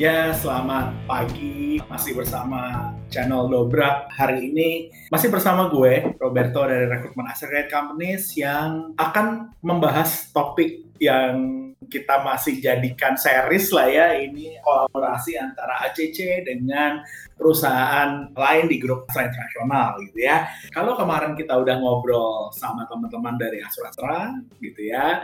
Ya, selamat pagi. Masih bersama channel Dobrak. Hari ini masih bersama gue, Roberto dari Recruitment Accelerate Companies yang akan membahas topik yang kita masih jadikan series lah ya ini kolaborasi antara ACC dengan perusahaan lain di grup internasional gitu ya. Kalau kemarin kita udah ngobrol sama teman-teman dari Astra gitu ya,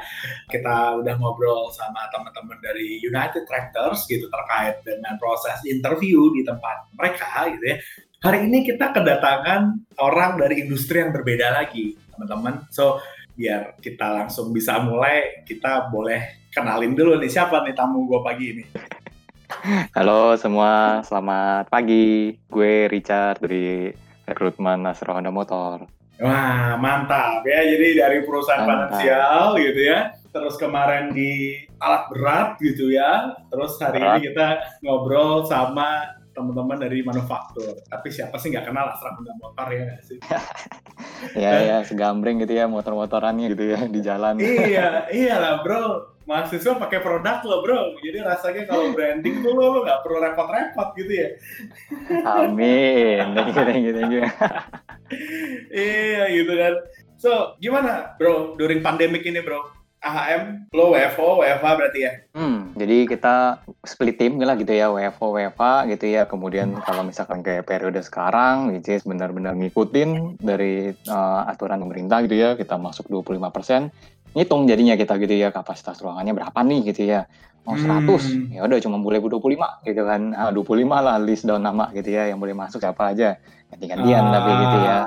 kita udah ngobrol sama teman-teman dari United Tractors gitu terkait dengan proses interview di tempat mereka gitu ya. Hari ini kita kedatangan orang dari industri yang berbeda lagi, teman-teman. So, biar kita langsung bisa mulai, kita boleh kenalin dulu nih siapa nih tamu gue pagi ini. Halo semua, selamat pagi. Gue Richard dari rekrutmen Nasro Honda Motor. Wah, mantap ya. Jadi dari perusahaan mantap. finansial gitu ya. Terus kemarin di alat berat gitu ya. Terus hari berat. ini kita ngobrol sama teman-teman dari manufaktur. Tapi siapa sih nggak kenal Astra Honda Motor ya nggak sih? ya ya segambreng gitu ya motor-motorannya gitu ya di jalan. iya iya lah bro. Mahasiswa pakai produk lo bro. Jadi rasanya kalau branding tuh lo lo nggak perlu repot-repot gitu ya. Amin. Thank you thank you thank you. iya gitu kan. So gimana bro during pandemic ini bro? AHM, lo WFO, WFA berarti ya? Hmm, jadi kita split tim lah gitu ya, WFO, WFA gitu ya. Kemudian kalau misalkan kayak periode sekarang, which is benar-benar ngikutin dari uh, aturan pemerintah gitu ya, kita masuk 25%, ngitung jadinya kita gitu ya, kapasitas ruangannya berapa nih gitu ya. Oh 100, hmm. ya udah cuma boleh 25 gitu kan. Nah, 25 lah list down nama gitu ya, yang boleh masuk siapa aja. Ganti-gantian ah. tapi gitu ya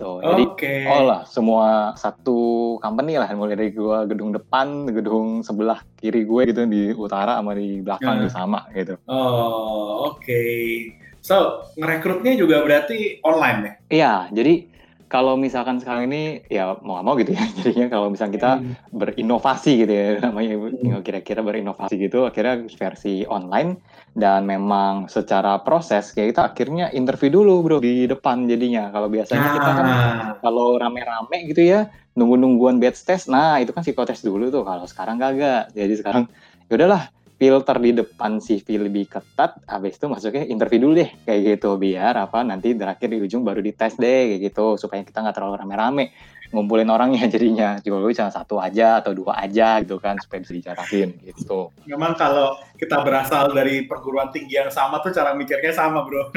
gitu. Jadi okay. oh lah semua satu company lah mulai dari gua gedung depan, gedung sebelah kiri gue gitu di utara sama di belakang yeah. sama gitu. Oh, oke. Okay. So, ngerekrutnya juga berarti online ya? Iya, jadi kalau misalkan sekarang ini ya mau nggak mau gitu ya jadinya kalau misalnya kita hmm. berinovasi gitu ya namanya hmm. kira-kira berinovasi gitu akhirnya versi online dan memang secara proses kayak kita akhirnya interview dulu bro di depan jadinya kalau biasanya nah. kita kan ah. kalau rame-rame gitu ya nunggu-nungguan batch test nah itu kan psikotes dulu tuh kalau sekarang kagak jadi sekarang ya udahlah filter di depan CV lebih ketat, habis itu masuknya interview dulu deh, kayak gitu biar apa nanti terakhir di ujung baru dites deh, kayak gitu supaya kita nggak terlalu rame-rame ngumpulin orangnya jadinya juga lu cuma satu aja atau dua aja gitu kan supaya bisa dicarakin gitu. Memang kalau kita berasal dari perguruan tinggi yang sama tuh cara mikirnya sama bro.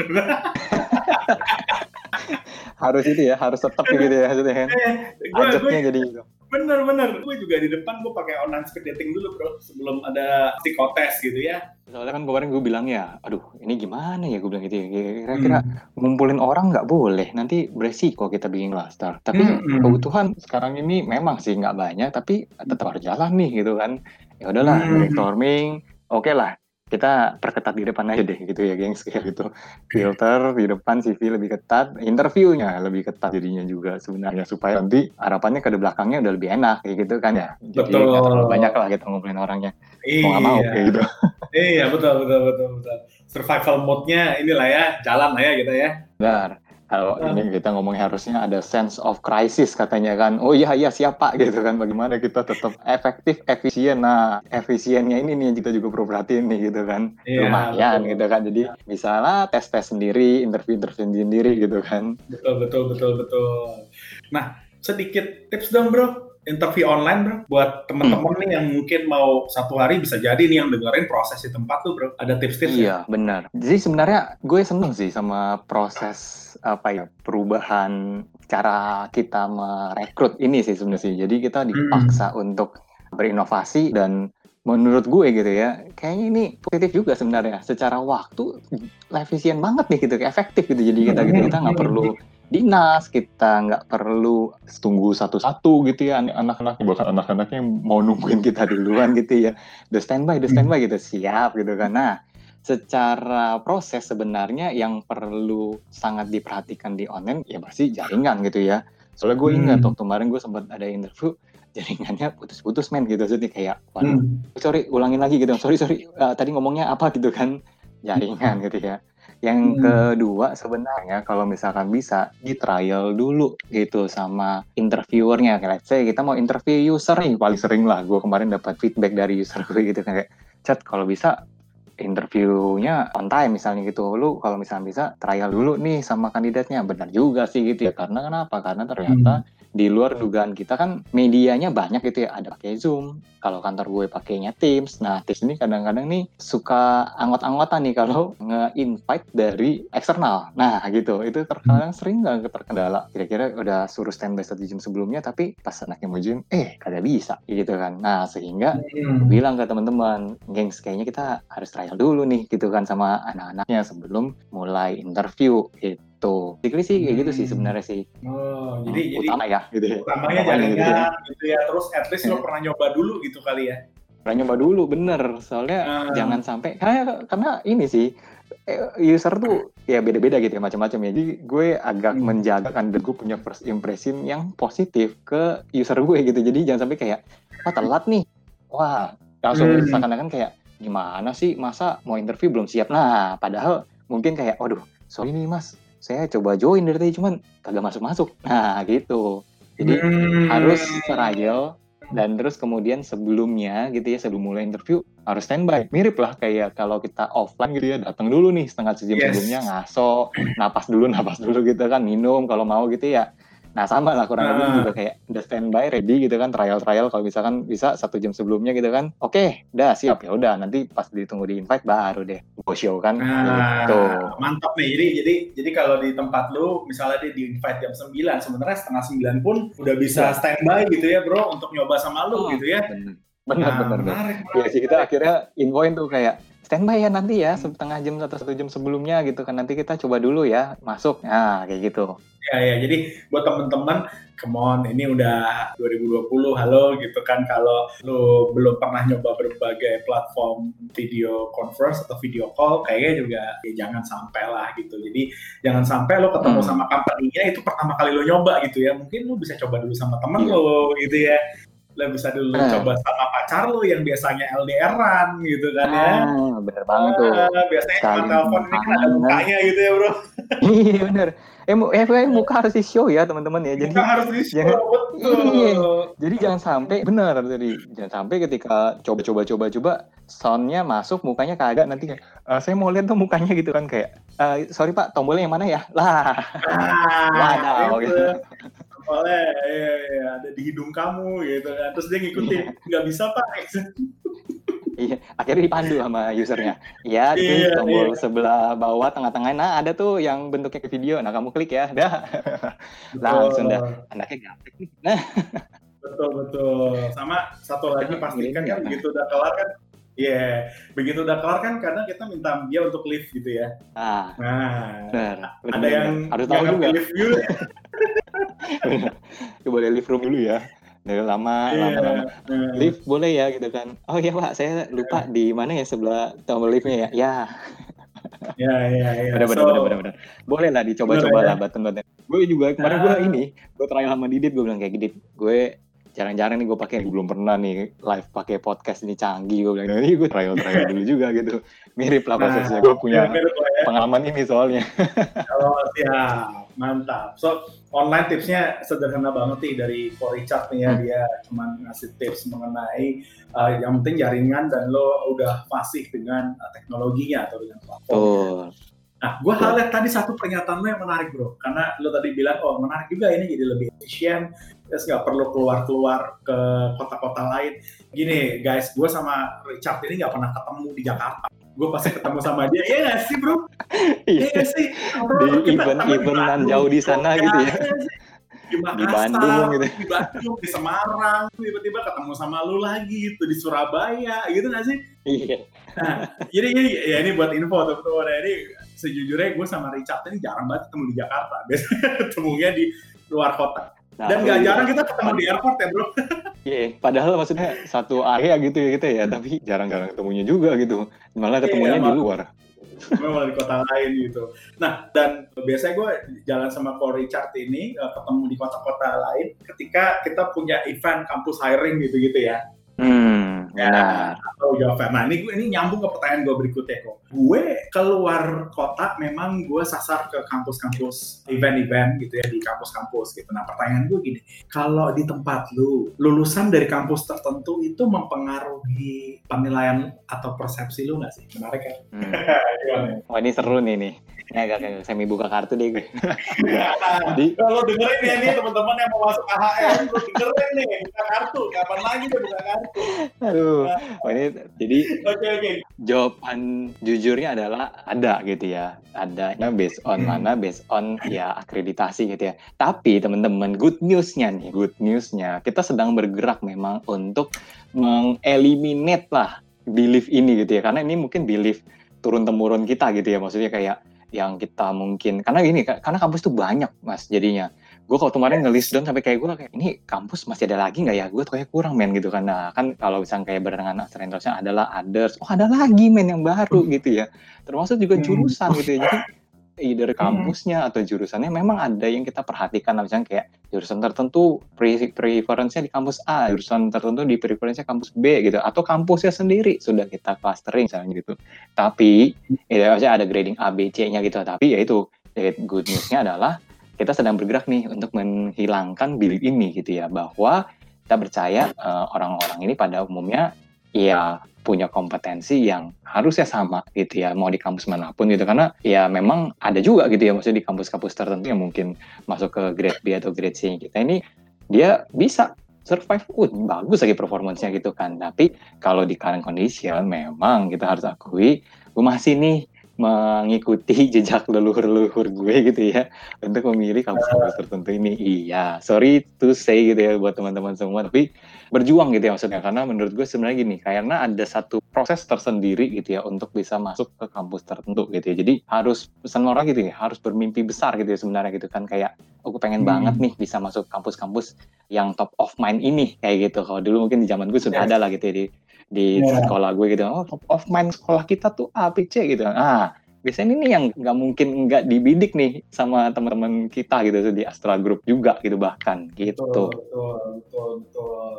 harus itu ya, harus tetap gitu ya maksudnya kan. Eh, jadi gitu. Bener bener, gue juga di depan gue pakai online speed dating dulu bro sebelum ada psikotes gitu ya. Soalnya kan kemarin gue bilang ya, aduh ini gimana ya gue bilang gitu ya. Kira-kira hmm. ngumpulin orang nggak boleh, nanti beresiko kita bikin cluster. Tapi hmm. kebutuhan sekarang ini memang sih nggak banyak, tapi tetap harus jalan nih gitu kan. Ya udahlah, hmm. brainstorming, oke okay lah kita perketat di depan aja deh gitu ya gengs kayak gitu. Filter di depan CV lebih ketat interviewnya lebih ketat jadinya juga sebenarnya supaya nanti harapannya ke belakangnya udah lebih enak kayak gitu kan ya. Jadi betul. terlalu banyak lah kita ngumpulin orangnya. Iya. mau gak mau kayak gitu. Iya betul betul betul betul. Survival mode-nya inilah ya jalan lah ya gitu ya. Benar kalau uh. ini kita ngomongnya harusnya ada sense of crisis katanya kan. Oh iya iya siapa gitu kan. Bagaimana kita tetap efektif, efisien. Nah efisiennya ini nih yang kita juga perlu perhatiin nih gitu kan. Yeah, Lumayan betul. gitu kan. Jadi misalnya tes-tes sendiri, interview-interview sendiri gitu kan. Betul betul betul betul. Nah sedikit tips dong bro interview online bro buat temen-temen hmm. nih yang mungkin mau satu hari bisa jadi nih yang dengerin proses di tempat tuh bro ada tips-tips iya ya? benar jadi sebenarnya gue seneng sih sama proses apa ya perubahan cara kita merekrut ini sih sebenarnya jadi kita dipaksa hmm. untuk berinovasi dan menurut gue gitu ya kayaknya ini positif juga sebenarnya secara waktu efisien banget nih gitu efektif gitu jadi kita gitu kita nggak perlu dinas, kita nggak perlu tunggu satu-satu gitu ya anak-anak bahkan anak-anaknya mau nungguin kita duluan gitu ya. The standby, the standby gitu siap gitu kan. Nah, secara proses sebenarnya yang perlu sangat diperhatikan di online ya pasti jaringan gitu ya. Soalnya gue ingat hmm. waktu kemarin gue sempat ada interview jaringannya putus-putus men gitu jadi kayak waduh hmm. sorry ulangin lagi gitu sorry sorry uh, tadi ngomongnya apa gitu kan jaringan gitu ya yang hmm. kedua sebenarnya kalau misalkan bisa di trial dulu gitu sama interviewernya. Kayak let's say kita mau interview user nih paling sering lah. Gue kemarin dapat feedback dari user gue gitu kayak chat kalau bisa interviewnya on time misalnya gitu. Lu kalau misalnya bisa trial dulu nih sama kandidatnya. Benar juga sih gitu ya. Karena kenapa? Karena ternyata hmm di luar dugaan kita kan medianya banyak gitu ya. Ada pakai zoom kalau kantor gue pakainya teams. Nah teams ini kadang-kadang nih suka anggot-anggotan nih kalau nge-invite dari eksternal. Nah gitu. Itu terkadang sering nggak terkendala. Kira-kira udah suruh standby satu jam sebelumnya tapi pas anaknya mau zoom eh kagak bisa gitu kan. Nah sehingga hmm. bilang ke teman-teman gengs kayaknya kita harus trial dulu nih gitu kan sama anak-anaknya sebelum mulai interview gitu gitu. Basically sih kayak gitu sih hmm. sebenarnya sih. Oh, jadi hmm, utama jadi ya gitu ya. Utamanya jaringan gitu ya. gitu ya. Terus at least lo pernah nyoba dulu gitu kali ya. Pernah nyoba dulu bener. Soalnya uh. jangan sampai karena karena ini sih eh, user tuh ya beda-beda gitu ya macam-macam ya. Jadi gue agak hmm. menjaga kan dan gue punya first impression yang positif ke user gue gitu. Jadi jangan sampai kayak wah telat nih. Wah, langsung hmm. seakan-akan kayak gimana sih masa mau interview belum siap. Nah, padahal mungkin kayak waduh, sorry nih Mas, saya coba join dari tadi cuman kagak masuk-masuk. Nah, gitu. Jadi hmm. harus trial dan terus kemudian sebelumnya gitu ya sebelum mulai interview harus standby mirip lah kayak kalau kita offline gitu ya datang dulu nih setengah sejam yes. sebelumnya ngaso napas dulu napas dulu gitu kan minum kalau mau gitu ya Nah sama lah kurang lebih uh. juga kayak udah standby ready gitu kan trial trial kalau misalkan bisa satu jam sebelumnya gitu kan oke okay, udah siap ya udah nanti pas ditunggu di invite baru deh go show kan nah, gitu. mantap nih jadi jadi jadi kalau di tempat lu misalnya dia di invite jam 9 sebenarnya setengah 9 pun udah bisa iya. standby gitu ya bro untuk nyoba sama lu oh, gitu ya benar benar nah, benar ya sih kita akhirnya invoin tuh kayak standby ya nanti ya setengah jam atau satu jam sebelumnya gitu kan nanti kita coba dulu ya masuk nah kayak gitu Ya, ya. Jadi buat temen-temen, come on, ini udah 2020, halo gitu kan. Kalau lo belum pernah nyoba berbagai platform video conference atau video call, kayaknya juga ya jangan sampai lah gitu. Jadi jangan sampai lo ketemu hmm. sama company-nya itu pertama kali lo nyoba gitu ya. Mungkin lo bisa coba dulu sama temen yeah. lo gitu ya lo bisa dulu hmm. coba sama pacar lo yang biasanya LDRan gitu kan ya. Ah, bener banget tuh. Uh, biasanya cuma telepon ini kan ada mukanya gitu ya bro. iya bener. Eh, eh, eh muka harus di show ya teman-teman ya. Jadi muka harus di show, jangan, betul. Iya. Jadi jangan sampai benar jadi jangan sampai ketika coba-coba coba-coba soundnya masuk mukanya kagak nanti kayak uh, saya mau lihat tuh mukanya gitu kan kayak uh, sorry pak tombolnya yang mana ya lah ah, waduh gitu oleh ya, ya, ada di hidung kamu gitu kan terus dia ngikutin nggak bisa pak Iya, akhirnya dipandu sama usernya. Iya, iya tombol iya. sebelah bawah tengah-tengah. Nah, ada tuh yang bentuknya ke video. Nah, kamu klik ya. Dah. Langsung dah. Anaknya gampang. Nah. Betul, betul. Sama satu lagi pastikan kan begitu udah kelar kan Iya, yeah. begitu udah kelar kan kadang kita minta dia untuk lift gitu ya. Ah, nah, benar, benar, ada yang harus tahu juga. Dulu. boleh lift room dulu ya dari lama yeah. lama lama yeah. lift boleh ya gitu kan oh iya pak saya lupa yeah. di mana ya sebelah tombol liftnya ya ya ya ya ya benar benar so, benar benar boleh lah dicoba-coba lah button button gue juga kemarin gue ini gue trial sama Didit gue bilang kayak Didit gue jarang-jarang nih gue pakai belum pernah nih live pakai podcast ini canggih gue bilang ini gue trial trial dulu juga gitu mirip lah prosesnya nah, gue punya ya. pengalaman ini soalnya oh siap mantap so online tipsnya sederhana banget nih dari Paul Richard nih ya hmm. dia cuma ngasih tips mengenai uh, yang penting jaringan dan lo udah fasih dengan uh, teknologinya atau dengan platform. Oh. Nah, gue hal lihat tadi satu pernyataan lo yang menarik bro, karena lo tadi bilang oh menarik juga ini jadi lebih efisien, terus nggak perlu keluar-keluar ke kota-kota lain. Gini guys, gue sama Richard ini nggak pernah ketemu di Jakarta. Gue pasti ketemu sama dia, iya gak sih bro? Iya gak sih? Bro, di event-eventan jauh di sana gitu ya. Di, Makassar, di Bandung gitu. Di Bandung, di Semarang, tiba-tiba ketemu sama lu lagi gitu di Surabaya, gitu gak sih? Iya. Nah, jadi ini ya ini buat info teman-teman. Ini sejujurnya gue sama Richard ini jarang banget ketemu di Jakarta. Biasanya ketemunya di luar kota. Nah, Dan gak jarang kita ketemu di airport ya bro. Iya, yeah, padahal maksudnya satu area gitu ya kita ya, tapi jarang-jarang ketemunya juga gitu. Malah ketemunya yeah, di luar. malah di kota lain gitu. Nah, dan biasanya gue jalan sama Paul Richard ini eh, ketemu di kota-kota lain ketika kita punya event kampus hiring gitu-gitu ya. Hmm, ya, atau fair. Nah ini ini nyambung ke pertanyaan gue berikutnya kok. Gue keluar kota memang gue sasar ke kampus-kampus event-event gitu ya di kampus-kampus gitu. Nah pertanyaan gue gini, kalau di tempat lu lulusan dari kampus tertentu itu mempengaruhi penilaian atau persepsi lu nggak sih? Menarik kan? Hmm. Wah ini seru nih nih. Agak kayak semi buka kartu deh gue. Jadi kalau dengerin ya nih teman-teman yang mau masuk AHM, lu dengerin nih buka kartu. Kapan lagi deh buka kartu? Aduh, nah. ini jadi Oke okay, oke. Okay. Jawaban jujurnya adalah ada gitu ya. Adanya based on hmm. mana? Based on ya akreditasi gitu ya. Tapi teman-teman, good newsnya nih, good newsnya kita sedang bergerak memang untuk mengeliminate lah belief ini gitu ya. Karena ini mungkin belief turun temurun kita gitu ya. Maksudnya kayak yang kita mungkin karena gini karena kampus tuh banyak mas jadinya. Gue kalau kemarin ngelis down sampai kayak gue kayak ini kampus masih ada lagi nggak ya? Gue kayak kurang men gitu karena kan kalau misalnya kayak barengan Astrendosnya adalah others oh ada lagi men yang baru hmm. gitu ya. Termasuk juga hmm. jurusan gitu ya. Jadi either hmm. kampusnya atau jurusannya memang ada yang kita perhatikan misalnya kayak jurusan tertentu pre preferensinya di kampus A, jurusan tertentu di preferensinya kampus B gitu atau kampusnya sendiri sudah kita clustering misalnya gitu. Tapi ya maksudnya ada grading A, B, C-nya gitu. Tapi ya itu good news-nya adalah kita sedang bergerak nih untuk menghilangkan belief ini gitu ya bahwa kita percaya eh, orang-orang uh, ini pada umumnya ya punya kompetensi yang harusnya sama gitu ya mau di kampus mana pun gitu. Karena ya memang ada juga gitu ya maksudnya di kampus-kampus tertentu yang mungkin masuk ke grade B atau grade C kita ini dia bisa survive. Uh, bagus lagi performancenya gitu kan. Tapi kalau di current condition memang kita harus akui gue masih nih mengikuti jejak leluhur-leluhur gue gitu ya untuk memilih kampus-kampus tertentu ini. Iya, sorry to say gitu ya buat teman-teman semua, tapi berjuang gitu ya maksudnya karena menurut gue sebenarnya gini, karena ada satu proses tersendiri gitu ya untuk bisa masuk ke kampus tertentu gitu ya. Jadi harus pesan orang gitu ya, harus bermimpi besar gitu ya sebenarnya gitu kan kayak aku pengen hmm. banget nih bisa masuk kampus-kampus yang top of mind ini kayak gitu. Kalau dulu mungkin di zaman gue sudah yes. ada lah gitu ya di di yeah. sekolah gue gitu oh top of mind sekolah kita tuh A B C gitu ah biasanya ini yang nggak mungkin nggak dibidik nih sama teman-teman kita gitu di Astra Group juga gitu bahkan gitu. Betul betul betul betul.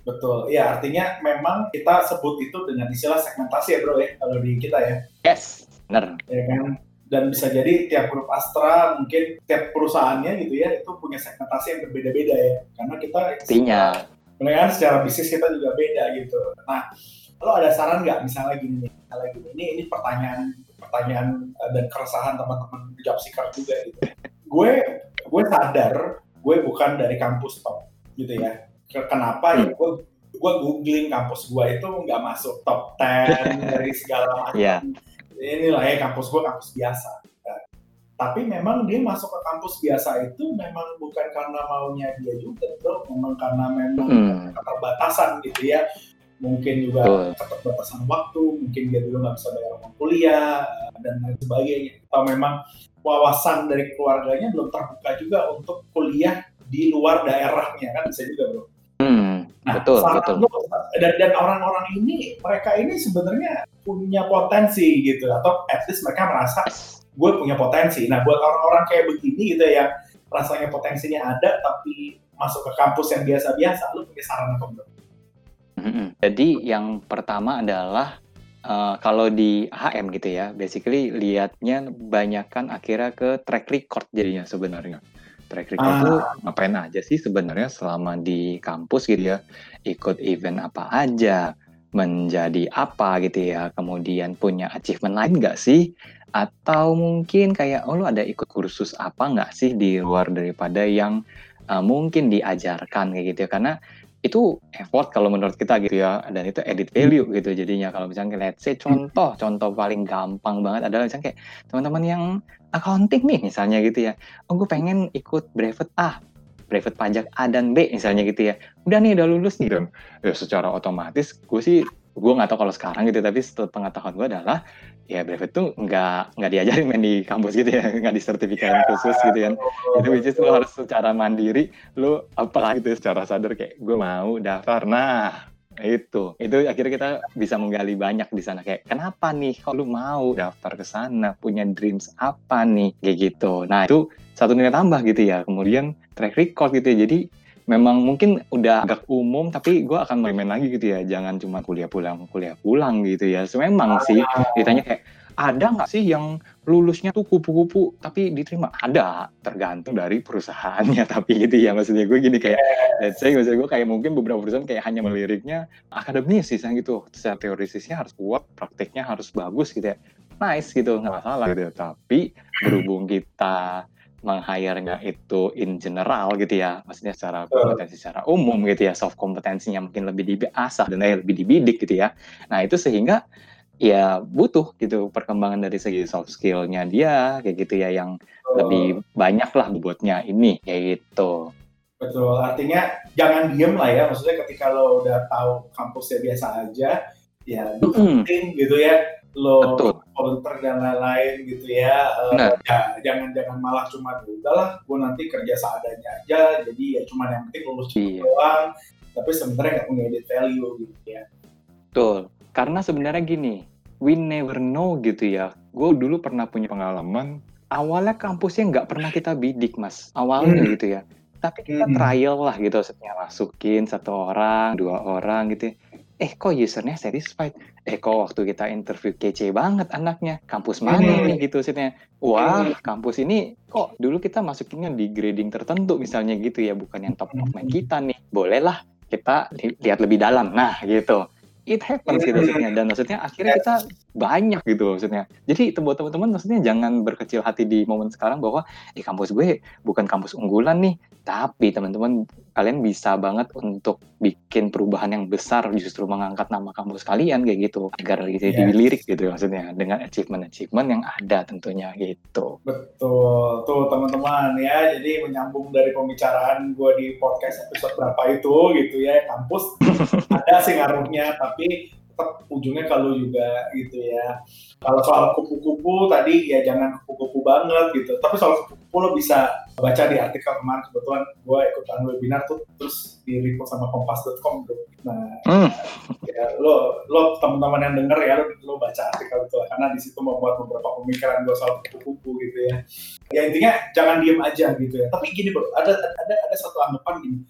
Betul. Ya artinya memang kita sebut itu dengan istilah segmentasi ya bro ya kalau di kita ya. Yes benar. Ya kan? Dan bisa jadi tiap grup Astra mungkin tiap perusahaannya gitu ya itu punya segmentasi yang berbeda-beda ya. Karena kita artinya. Kan? Secara bisnis kita juga beda gitu. Nah, lo ada saran nggak? Misalnya gini nih, misalnya gini, ini, ini pertanyaan pertanyaan eh, dan keresahan teman-teman job seeker juga gitu. gue gue sadar gue bukan dari kampus top gitu ya. Kenapa ya gue gue googling kampus gue itu nggak masuk top 10 dari segala macam. Yeah. Ini lah ya kampus gue kampus biasa tapi memang dia masuk ke kampus biasa itu memang bukan karena maunya dia juga bro memang karena memang hmm. keterbatasan gitu ya mungkin juga oh. keterbatasan waktu mungkin dia dulu nggak bisa bayar uang kuliah dan lain sebagainya. Atau memang wawasan dari keluarganya belum terbuka juga untuk kuliah di luar daerahnya kan? Bisa juga bro. Hmm, nah, betul betul. lo, dan dan orang-orang ini mereka ini sebenarnya punya potensi gitu. Atau at least mereka merasa gue punya potensi. Nah, buat orang-orang kayak begini gitu ya, rasanya potensinya ada tapi masuk ke kampus yang biasa-biasa, lu punya saran apa Jadi yang pertama adalah uh, kalau di HM gitu ya, basically liatnya banyakkan akhirnya ke track record jadinya sebenarnya. Track record ah. tuh ngapain aja sih sebenarnya selama di kampus gitu ya, ikut event apa aja, menjadi apa gitu ya, kemudian punya achievement lain nggak sih? Atau mungkin kayak, oh lu ada ikut kursus apa nggak sih di luar daripada yang uh, mungkin diajarkan kayak gitu ya? Karena itu effort kalau menurut kita gitu ya, dan itu edit value gitu jadinya. Kalau misalnya let's say contoh, contoh paling gampang banget adalah misalnya kayak teman-teman yang accounting nih misalnya gitu ya. Oh gue pengen ikut brevet A, brevet pajak A dan B misalnya gitu ya. Udah nih udah lulus nih. Dan ya secara otomatis gue sih gue nggak tahu kalau sekarang gitu tapi setelah pengetahuan gue adalah ya brevet tuh nggak nggak diajarin main di kampus gitu ya nggak di sertifikat yeah. khusus gitu kan. Itu which is lo harus secara mandiri lo apalah gitu secara sadar kayak gue mau daftar. Nah itu. Itu akhirnya kita bisa menggali banyak di sana kayak kenapa nih kalau lu mau daftar ke sana? Punya dreams apa nih? Kayak gitu. Nah itu satu nilai tambah gitu ya. Kemudian track record gitu ya. Jadi memang mungkin udah agak umum tapi gue akan main-main lagi gitu ya. Jangan cuma kuliah pulang kuliah pulang gitu ya. So, memang sih ditanya kayak ada nggak sih yang lulusnya tuh kupu-kupu? Tapi diterima. Ada tergantung dari perusahaannya. Tapi gitu ya maksudnya gue gini kayak let's say maksudnya gue kayak mungkin beberapa perusahaan kayak hanya meliriknya akademis sih gitu. Secara teorisisnya harus kuat prakteknya harus bagus gitu ya. Nice gitu nggak masalah gitu. Tapi berhubung kita meng-hire-nya itu in general gitu ya, maksudnya secara kompetensi secara umum gitu ya, soft kompetensinya mungkin lebih diasah dan lebih dibidik gitu ya. Nah itu sehingga ya butuh gitu perkembangan dari segi soft skill-nya dia kayak gitu ya yang lebih banyak lah bobotnya ini kayak gitu. Betul, artinya jangan diem lah ya, maksudnya ketika lo udah tahu kampusnya biasa aja, ya penting gitu ya, lo volunteer dan lain-lain gitu ya. Uh, ya jangan jangan malah cuma udahlah gue nanti kerja seadanya aja jadi ya cuma yang penting lulus iya. doang tapi sebenarnya nggak punya value gitu ya. Betul. Karena sebenarnya gini, we never know gitu ya. Gue dulu pernah punya pengalaman awalnya kampusnya nggak pernah kita bidik mas awalnya hmm. gitu ya tapi kita hmm. trial lah gitu setelah masukin satu orang dua orang gitu ya eh kok usernya satisfied? Eh kok waktu kita interview kece banget anaknya? Kampus mana hmm. nih gitu maksudnya? Wah hmm. kampus ini kok dulu kita masukinnya di grading tertentu misalnya gitu ya bukan yang top of mind kita nih. Bolehlah kita li lihat lebih dalam. Nah gitu. It happens gitu maksudnya. Dan maksudnya akhirnya kita banyak gitu maksudnya. Jadi buat teman-teman maksudnya jangan berkecil hati di momen sekarang bahwa eh kampus gue bukan kampus unggulan nih. Tapi teman-teman kalian bisa banget untuk bikin perubahan yang besar justru mengangkat nama kampus kalian kayak gitu agar gitu yes. dilirik gitu maksudnya dengan achievement-achievement yang ada tentunya gitu. Betul, tuh teman-teman ya. Jadi menyambung dari pembicaraan gue di podcast episode berapa itu gitu ya kampus ada sih ngaruhnya tapi tetap ujungnya kalau juga gitu ya. Kalau soal kupu-kupu tadi ya jangan kupu-kupu banget gitu. Tapi soal kupu-kupu lo bisa baca di artikel kemarin kebetulan gue ikutan webinar tuh terus di report sama kompas.com tuh. Nah, hmm. ya lo lo teman-teman yang denger ya lo, lo baca artikel itu karena di situ membuat beberapa pemikiran gue soal kupu-kupu gitu ya. Ya intinya jangan diem aja gitu ya. Tapi gini bro, ada ada ada satu anggapan gini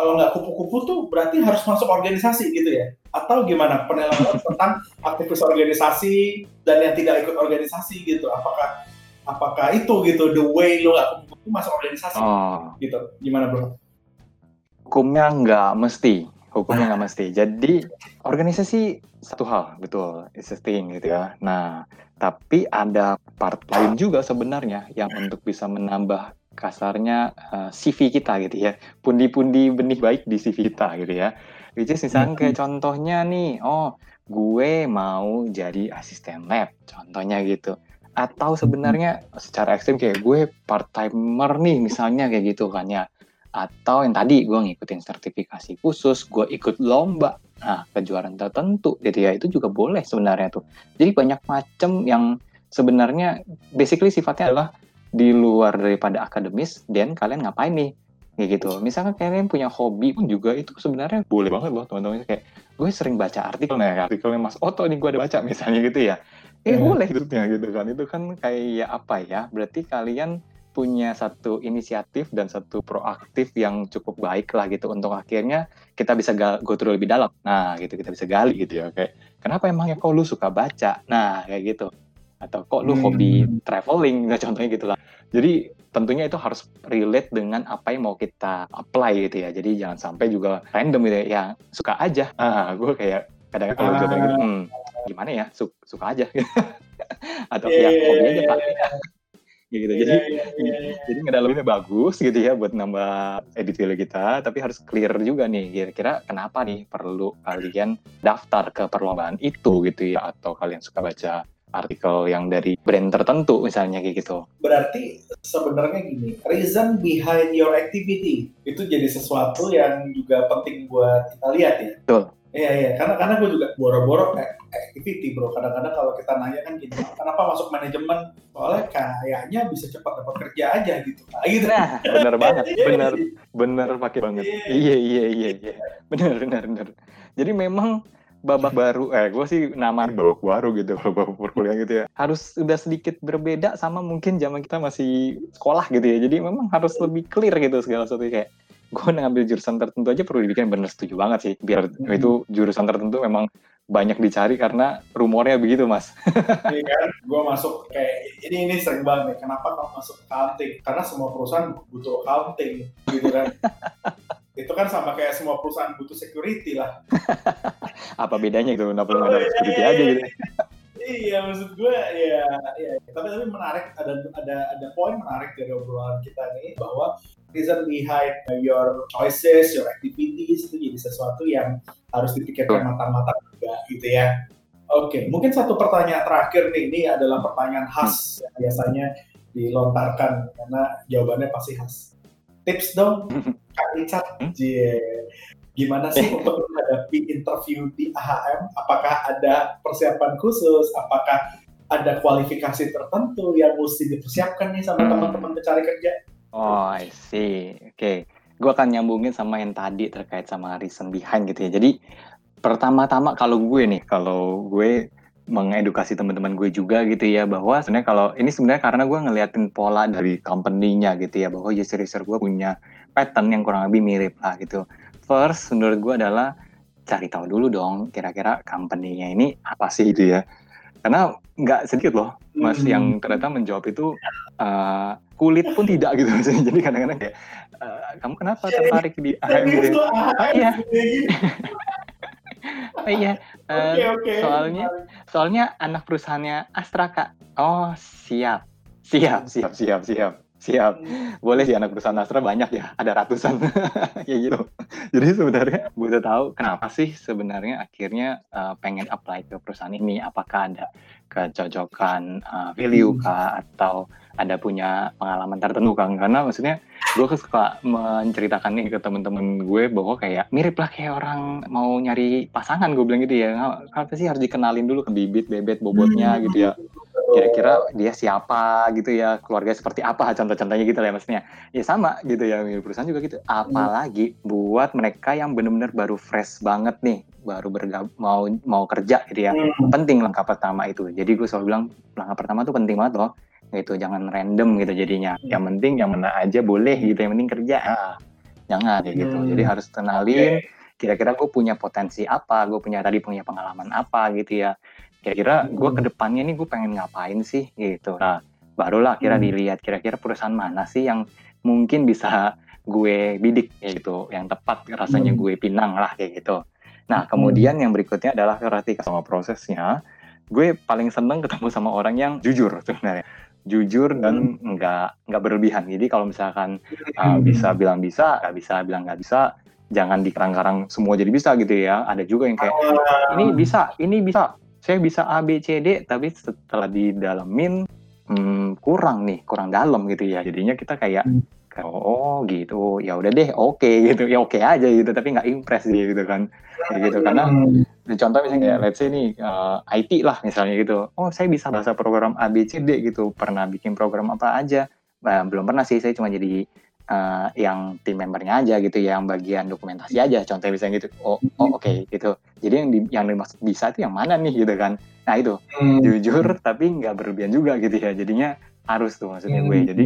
kalau nggak kupu-kupu tuh berarti harus masuk organisasi gitu ya? Atau gimana penilaian tentang aktivis organisasi dan yang tidak ikut organisasi gitu? Apakah apakah itu gitu the way lo nggak kupu-kupu masuk organisasi oh. gitu? Gimana bro? Hukumnya nggak mesti, hukumnya nggak mesti. Jadi organisasi satu hal betul, it's a thing gitu ya. Nah tapi ada part lain juga sebenarnya yang untuk bisa menambah kasarnya uh, eh, CV kita gitu ya. Pundi-pundi benih baik di CV kita gitu ya. Which is misalnya kayak contohnya nih oh gue mau jadi asisten lab contohnya gitu. Atau sebenarnya secara ekstrim kayak gue part timer nih misalnya kayak gitu kan ya. Atau yang tadi gue ngikutin sertifikasi khusus gue ikut lomba. Nah kejuaraan tertentu gitu ya itu juga boleh sebenarnya tuh. Jadi banyak macam yang sebenarnya basically sifatnya adalah di luar daripada akademis dan kalian ngapain nih? Kayak gitu. Misalkan kalian punya hobi pun juga itu sebenarnya boleh banget loh teman-teman. Kayak gue sering baca artikel nih artikelnya Mas Oto nih gue ada baca misalnya gitu ya. Eh hmm. boleh gitu gitu kan. Itu kan kayak apa ya? Berarti kalian punya satu inisiatif dan satu proaktif yang cukup baik lah gitu untuk akhirnya kita bisa go through lebih dalam. Nah, gitu. Kita bisa gali gitu ya kayak kenapa emangnya kok lu suka baca? Nah, kayak gitu atau kok lu hmm. hobi traveling nah contohnya gitu lah. Jadi tentunya itu harus relate dengan apa yang mau kita apply gitu ya. Jadi jangan sampai juga random gitu ya. Yang suka aja. Ah gue kayak kadang-kadang kalau ah. gitu hmm, gimana ya? Suk suka aja. Atau yeah, ya hobi aja pak. gitu. Jadi yeah, yeah, yeah, yeah. jadi ngedalaminnya bagus gitu ya buat nambah editorial kita. Tapi harus clear juga nih kira-kira kenapa nih perlu kalian daftar ke perlombaan itu gitu ya? Atau kalian suka baca artikel yang dari brand tertentu misalnya kayak gitu. Berarti sebenarnya gini, reason behind your activity itu jadi sesuatu yang juga penting buat kita lihat ya. Betul. Iya iya, karena karena gue juga boro-boro activity bro. Kadang-kadang kalau kita nanya kan gini, kenapa masuk manajemen? Soalnya kayaknya bisa cepat dapat kerja aja gitu. Nah, gitu. Nah, bener banget, iya bener, bener pakai banget. Iya iya iya iya, bener bener bener. Jadi memang babak baru eh gue sih nama babak baru gitu kalau babak perkuliahan gitu ya harus udah sedikit berbeda sama mungkin zaman kita masih sekolah gitu ya jadi memang harus lebih clear gitu segala sesuatu kayak gue ngambil jurusan tertentu aja perlu dibikin bener setuju banget sih biar hmm. itu jurusan tertentu memang banyak dicari karena rumornya begitu mas. Iya kan, gue masuk kayak ini ini sering banget nih. Kenapa kamu masuk accounting? Karena semua perusahaan butuh accounting, gitu kan. itu kan sama kayak semua perusahaan butuh security lah. Apa bedanya itu? Kenapa oh, ada security aja gitu? iya, maksud gue ya, ya. Tapi tapi menarik ada ada ada poin menarik dari obrolan kita nih bahwa reason behind your choices, your activities itu jadi sesuatu yang harus dipikirkan matang-matang juga gitu ya. Oke, okay. mungkin satu pertanyaan terakhir nih, ini adalah pertanyaan khas yang biasanya dilontarkan karena jawabannya pasti khas. Tips dong, Kak Richard, yeah. gimana sih untuk menghadapi interview di AHM? Apakah ada persiapan khusus? Apakah ada kualifikasi tertentu yang mesti dipersiapkan nih sama teman-teman pencari kerja? Oh, I see. Oke. Okay. Gue akan nyambungin sama yang tadi terkait sama reason behind gitu ya. Jadi pertama-tama kalau gue nih, kalau gue mengedukasi teman-teman gue juga gitu ya bahwa sebenarnya kalau ini sebenarnya karena gue ngeliatin pola dari company-nya gitu ya bahwa user user gue punya pattern yang kurang lebih mirip lah gitu. First menurut gue adalah cari tahu dulu dong kira-kira company-nya ini apa sih gitu ya. Karena nggak sedikit loh mas hmm. yang ternyata menjawab itu uh, kulit pun tidak gitu misalnya. Jadi kadang-kadang kayak uh, kamu kenapa tertarik di AM gitu? Oh iya. oh iya. Uh, okay, okay. Soalnya soalnya anak perusahaannya Astra kak. Oh siap. Siap, siap, siap, siap. Siap. Boleh sih anak perusahaan Astra banyak ya, ada ratusan kayak gitu. Jadi sebenarnya butuh tahu kenapa sih sebenarnya akhirnya uh, pengen apply ke perusahaan ini. Apakah ada kecocokan uh, value hmm. kah atau ada punya pengalaman tertentu kan? Karena maksudnya gue suka menceritakan nih ke temen-temen gue bahwa kayak mirip lah kayak orang mau nyari pasangan gue bilang gitu ya. Apa sih harus dikenalin dulu ke bibit, bebet, bobotnya hmm. gitu ya kira-kira dia siapa gitu ya keluarga seperti apa contoh-contohnya gitu lah ya maksudnya. Ya sama gitu ya perusahaan juga gitu. Apalagi hmm. buat mereka yang benar-benar baru fresh banget nih baru bergab mau mau kerja gitu ya. Hmm. penting langkah pertama itu. Jadi gue selalu bilang langkah pertama tuh penting banget loh. Gitu jangan random gitu jadinya. Hmm. yang penting yang mana aja boleh gitu yang penting kerja. Ah, jangan ya gitu. Hmm. jadi harus kenalin kira-kira gue punya potensi apa gue punya tadi punya pengalaman apa gitu ya kira-kira gue ke depannya nih gue pengen ngapain sih gitu. Nah. Barulah kira hmm. dilihat kira-kira perusahaan mana sih yang mungkin bisa gue bidik gitu. Yang tepat rasanya hmm. gue pinang lah kayak gitu. Nah kemudian hmm. yang berikutnya adalah ketika sama prosesnya. Gue paling seneng ketemu sama orang yang jujur sebenarnya. Jujur dan hmm. nggak nggak berlebihan. Jadi kalau misalkan uh, bisa bilang bisa nggak bisa bilang nggak bisa jangan dikarang-karang semua jadi bisa gitu ya. Ada juga yang kayak ini bisa ini bisa saya bisa A B C D tapi setelah didalamin hmm, kurang nih kurang dalam gitu ya. Jadinya kita kayak hmm. oh gitu. Ya udah deh oke okay, gitu. Ya oke okay aja gitu tapi nggak impress gitu kan. Gitu. Karena hmm. contoh misalnya kayak let's say nih uh, eh, IT lah misalnya gitu. Oh saya bisa bahasa program A B C D gitu. Pernah bikin program apa aja? Nah, belum pernah sih saya cuma jadi uh, yang tim membernya aja gitu ya, yang bagian dokumentasi aja contohnya misalnya gitu. Oh, oh oke okay, gitu. Jadi yang di, yang dimaksud bisa itu yang mana nih gitu kan. Nah itu. Hmm. jujur tapi nggak berlebihan juga gitu ya. Jadinya harus tuh maksudnya gue. Jadi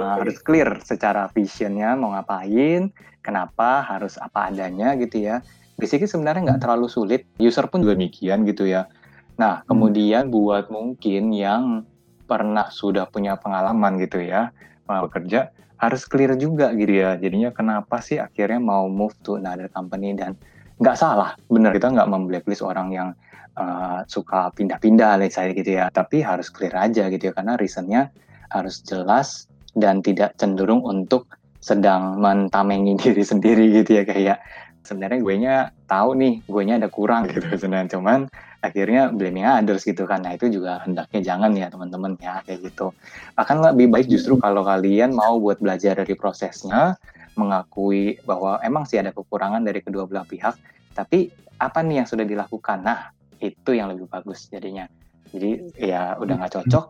uh, harus clear secara visionnya mau ngapain kenapa harus apa adanya gitu ya. Basically sebenarnya nggak terlalu sulit. User pun juga demikian gitu ya. Nah kemudian buat mungkin yang pernah sudah punya pengalaman gitu ya bekerja harus clear juga gitu ya. Jadinya kenapa sih akhirnya mau move to another company dan nggak salah, bener kita nggak memblacklist orang yang uh, suka pindah-pindah, let's say gitu ya. Tapi harus clear aja gitu ya, karena reasonnya harus jelas dan tidak cenderung untuk sedang mentamengi diri sendiri gitu ya kayak sebenarnya gue nya tahu nih gue nya ada kurang gitu sebenarnya cuman akhirnya blaming others gitu kan. Nah itu juga hendaknya jangan ya teman-teman ya kayak gitu. Akan lebih baik justru kalau kalian mau buat belajar dari prosesnya mengakui bahwa emang sih ada kekurangan dari kedua belah pihak tapi apa nih yang sudah dilakukan? Nah itu yang lebih bagus jadinya. Jadi ya udah nggak cocok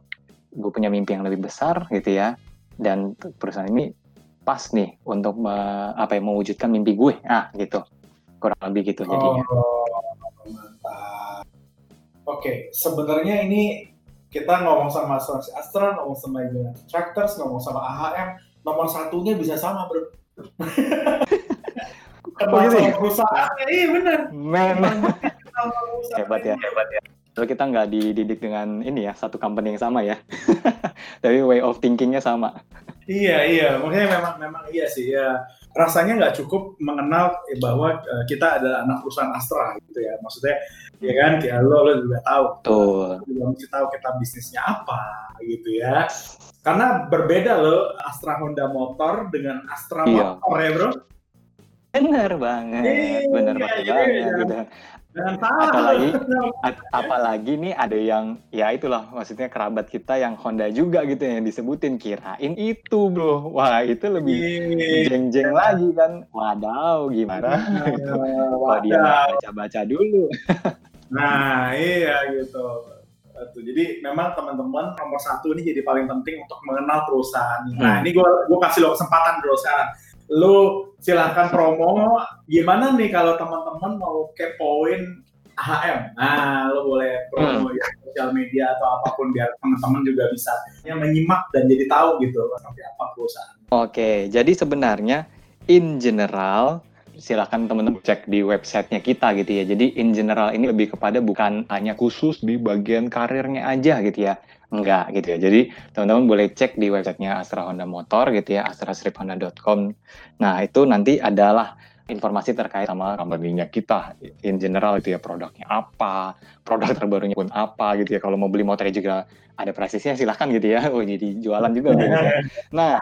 gue punya mimpi yang lebih besar gitu ya. Dan perusahaan ini pas nih untuk me, apa yang mewujudkan mimpi gue. Ah gitu. Kurang lebih gitu jadinya. Oh, oke okay. sebenarnya ini kita ngomong sama asuransi Astra ngomong sama United Tractors ngomong sama AHM nomor satunya bisa sama bro. Kenal oh, gitu ya? perusahaan. Iya benar men hebat ya. Hebat ya Kalau kita nggak dididik dengan ini ya satu company yang sama ya. Tapi way of thinkingnya sama iya iya makanya memang memang iya sih ya rasanya nggak cukup mengenal eh, bahwa uh, kita adalah anak perusahaan Astra gitu ya maksudnya ya kan kayak lo lo juga tahu Tuh. juga mesti tahu kita bisnisnya apa gitu ya karena berbeda loh Astra Honda Motor dengan Astra iya. Motor ya bro Bener banget, iya, bener banget. Iya, iya. Jangan salah. Apalagi, apalagi nih ada yang ya itulah maksudnya kerabat kita yang Honda juga gitu yang disebutin kirain itu bro. Wah itu lebih jeng-jeng lagi kan. Wadaw gimana? Wah dia baca-baca dulu. nah iya gitu. Jadi memang teman-teman nomor satu ini jadi paling penting untuk mengenal perusahaan. Nah hmm. ini gue gue kasih lo kesempatan bro sekarang lu silahkan promo gimana nih kalau teman-teman mau kepoin AHM nah lu boleh promo hmm. ya sosial media atau apa pun biar teman-teman juga bisa yang menyimak dan jadi tahu gitu seperti apa perusahaan oke jadi sebenarnya in general silahkan teman-teman cek di websitenya kita gitu ya. Jadi in general ini lebih kepada bukan hanya khusus di bagian karirnya aja gitu ya enggak gitu ya. Jadi teman-teman boleh cek di websitenya Astra Honda Motor gitu ya, astrasriphonda.com. Nah itu nanti adalah informasi terkait sama company-nya kita in general itu ya produknya apa, produk terbarunya pun apa gitu ya. Kalau mau beli motornya juga ada presisnya silahkan gitu ya. Oh jadi jualan juga gitu ya. Nah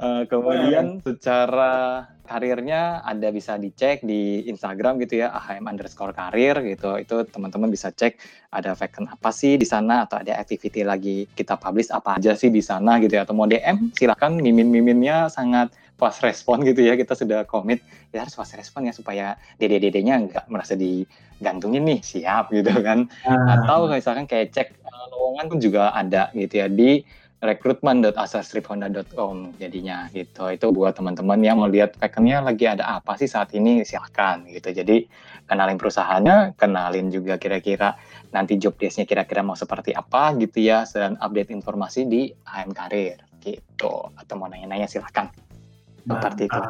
uh, kemudian secara karirnya ada bisa dicek di Instagram gitu ya AHM underscore karir gitu itu teman-teman bisa cek ada vacant apa sih di sana atau ada activity lagi kita publish apa aja sih di sana gitu ya atau mau DM silahkan mimin-miminnya sangat fast respon gitu ya kita sudah komit ya harus fast respon ya supaya dede-dedenya nggak merasa digantungin nih siap gitu kan uh. atau misalkan kayak cek uh, lowongan pun juga ada gitu ya di rekrutmen.asastripHonda.com jadinya gitu. Itu buat teman-teman yang mau lihat vacantnya lagi ada apa sih saat ini silahkan gitu. Jadi kenalin perusahaannya, kenalin juga kira-kira nanti job desk-nya kira-kira mau seperti apa gitu ya dan update informasi di AM Karir gitu. Atau mau nanya-nanya silahkan. Seperti itu.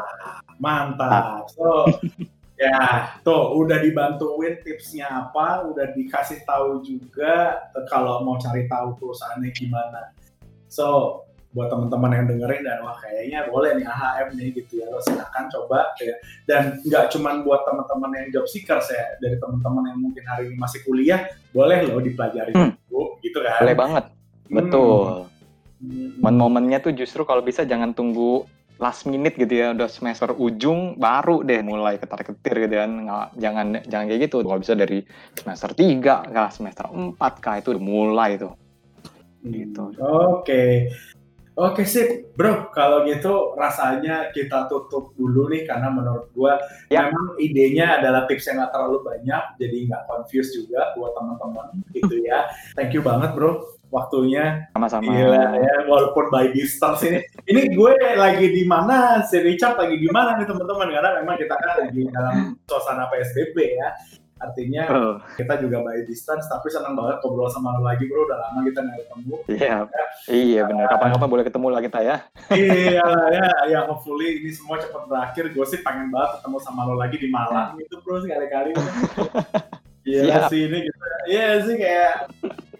Mantap. So, Ya, tuh udah dibantuin tipsnya apa, udah dikasih tahu juga kalau mau cari tahu perusahaannya gimana. So buat teman-teman yang dengerin dan wah kayaknya boleh nih AHM nih gitu ya lo silahkan coba ya dan nggak cuma buat teman-teman yang job seekers ya dari teman-teman yang mungkin hari ini masih kuliah boleh lo dipelajari hmm. dulu gitu kan boleh banget betul hmm. momen-momennya tuh justru kalau bisa jangan tunggu last minute gitu ya udah semester ujung baru deh mulai ketar ketir gitu kan nggak jangan jangan kayak gitu kalau bisa dari semester 3 kah semester 4 kah itu udah mulai tuh gitu. Oke. Okay. Oke sip, bro. Kalau gitu rasanya kita tutup dulu nih karena menurut gua ya. memang idenya adalah tips yang nggak terlalu banyak, jadi nggak confuse juga buat teman-teman gitu ya. Thank you banget, bro. Waktunya sama-sama. Gila ya, walaupun by distance ini. Ini gue lagi di mana, si Richard lagi di mana nih teman-teman karena memang kita kan lagi dalam suasana PSBB ya. Artinya oh. kita juga by distance, tapi senang banget ngobrol sama lo lagi bro. Udah lama kita nggak ketemu. Iya, yeah. ya. iya benar. Kapan-kapan boleh ketemu lagi kita ya. iya, ya, ya. Hopefully ini semua cepat berakhir. Gue sih pengen banget ketemu sama lo lagi di Malang gitu bro sekali-kali. Iya sih ini gitu. Iya sih kayak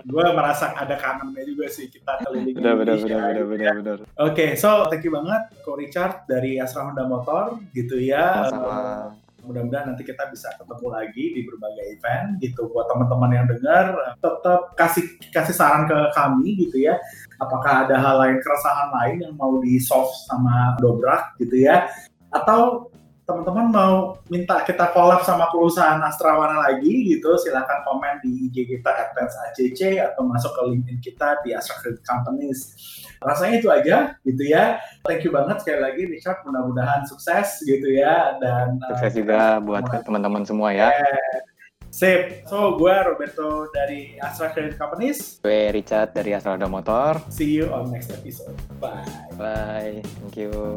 gue merasa ada kangennya juga sih kita keliling benar, benar, benar, benar, benar, benar. Oke, okay, so thank you banget Ko Richard dari Asra Honda Motor gitu ya. Sama-sama mudah-mudahan nanti kita bisa ketemu lagi di berbagai event gitu. Buat teman-teman yang dengar tetap kasih kasih saran ke kami gitu ya. Apakah ada hal lain keresahan lain yang mau di solve sama dobrak gitu ya? Atau teman-teman mau minta kita collab sama perusahaan Astrawana lagi gitu, silahkan komen di IG kita ACC atau masuk ke LinkedIn kita di Astra Credit Companies. Rasanya itu aja gitu ya. Thank you banget sekali lagi Richard, mudah-mudahan sukses gitu ya dan sukses uh, juga buat teman-teman semua ya. Yeah. Sip. So, gue Roberto dari Astra Credit Companies. Gue Richard dari Astra Motor. See you on next episode. Bye. Bye. Thank you.